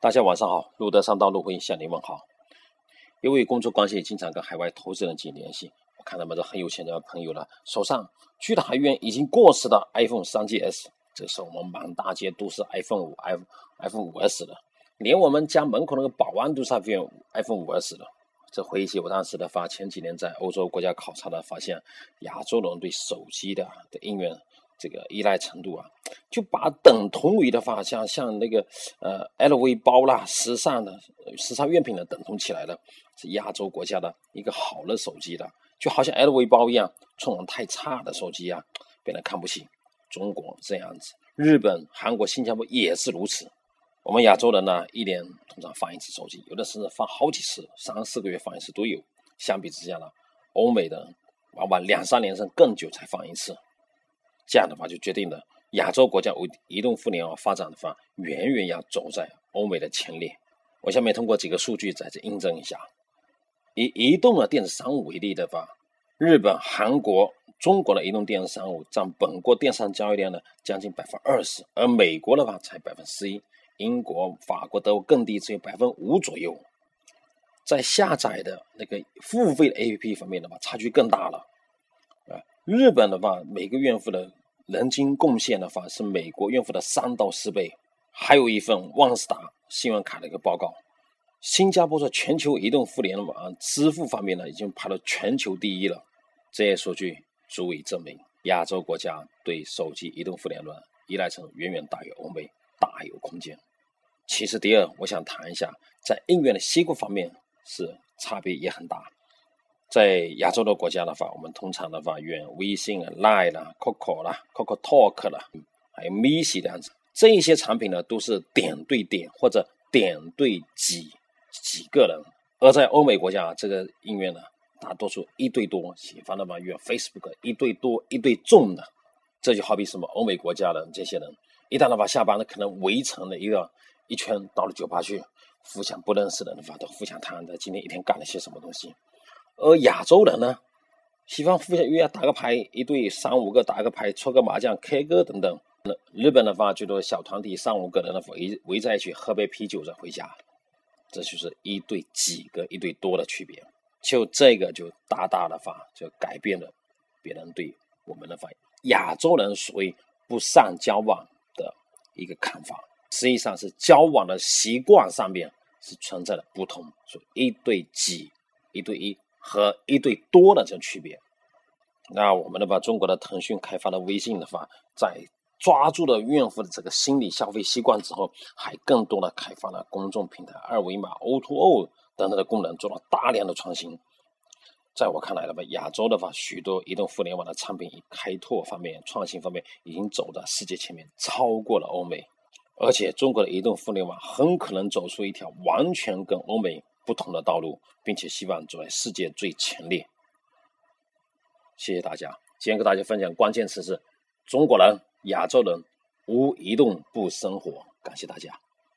大家晚上好，路德上道路会向您问好。因为工作关系，经常跟海外投资人进行联系。我看他们这很有钱的朋友了，手上居然还有已经过时的 iPhone 3GS。这时候我们满大街都是 iPhone 五、iPhone iPhone 五 S 的，连我们家门口那个保安都是 iPhone iPhone 五 S 的。这回忆起我当时的发，前几年在欧洲国家考察的发现，亚洲人对手机的的应用。这个依赖程度啊，就把等同于的话，像像那个呃 LV 包啦，时尚的时尚用品的等同起来了，是亚洲国家的一个好的手机的，就好像 LV 包一样，充能太差的手机啊，被人看不起。中国这样子，日本、韩国、新加坡也是如此。我们亚洲人呢，一年通常换一次手机，有的甚至换好几次，三四个月换一次都有。相比之下呢，欧美的往往两三年甚至更久才换一次。这样的话，就决定了亚洲国家为移动互联网发展的话，远远要走在欧美的前列。我下面通过几个数据在这印证一下：以移动的电子商务为例的话，日本、韩国、中国的移动电子商务占本国电商交易量的将近百分之二十，而美国的话才百分之十一，英国、法国、德国更低，只有百分之五左右。在下载的那个付费的 APP 方面的话，差距更大了。啊，日本的话，每个用户的人均贡献的话是美国用户的三到四倍。还有一份万事达信用卡的一个报告，新加坡在全球移动互联网支付方面呢，已经排到全球第一了。这些数据足以证明，亚洲国家对手机移动互联网依赖程度远远大于欧美，大有空间。其实，第二，我想谈一下，在应用的习惯方面是差别也很大。在亚洲的国家的话，我们通常的话用微信啊、Line 啦、Coco 啦、Coco Talk 啦，还有 missi 这样子，这一些产品呢都是点对点或者点对几几个人。而在欧美国家，这个音乐呢大多数一对多，喜欢的嘛用 Facebook 一对多、一对众的。这就好比什么欧美国家的这些人，一旦的话下班了，可能围成了一个一圈到了酒吧去，互相不认识的人的话都互相谈的今天一天干了些什么东西。而亚洲人呢，喜欢互相约打个牌，一对三五个打个牌，搓个麻将，K 歌等等。那日本的话，最多小团体三五个人围围在一起喝杯啤酒再回家，这就是一对几个一对多的区别。就这个就大大的话就改变了别人对我们的反应亚洲人所谓不善交往的一个看法，实际上是交往的习惯上面是存在的不同，说一对几，一对一。和一对多的这种区别，那我们的话，中国的腾讯开发的微信的话，在抓住了用户的这个心理消费习惯之后，还更多的开发了公众平台、二维码、O2O 等等的功能，做了大量的创新。在我看来的话，亚洲的话，许多移动互联网的产品开拓方面、创新方面已经走在世界前面，超过了欧美。而且，中国的移动互联网很可能走出一条完全跟欧美。不同的道路，并且希望走在世界最前列。谢谢大家，今天跟大家分享关键词是中国人、亚洲人无移动不生活。感谢大家。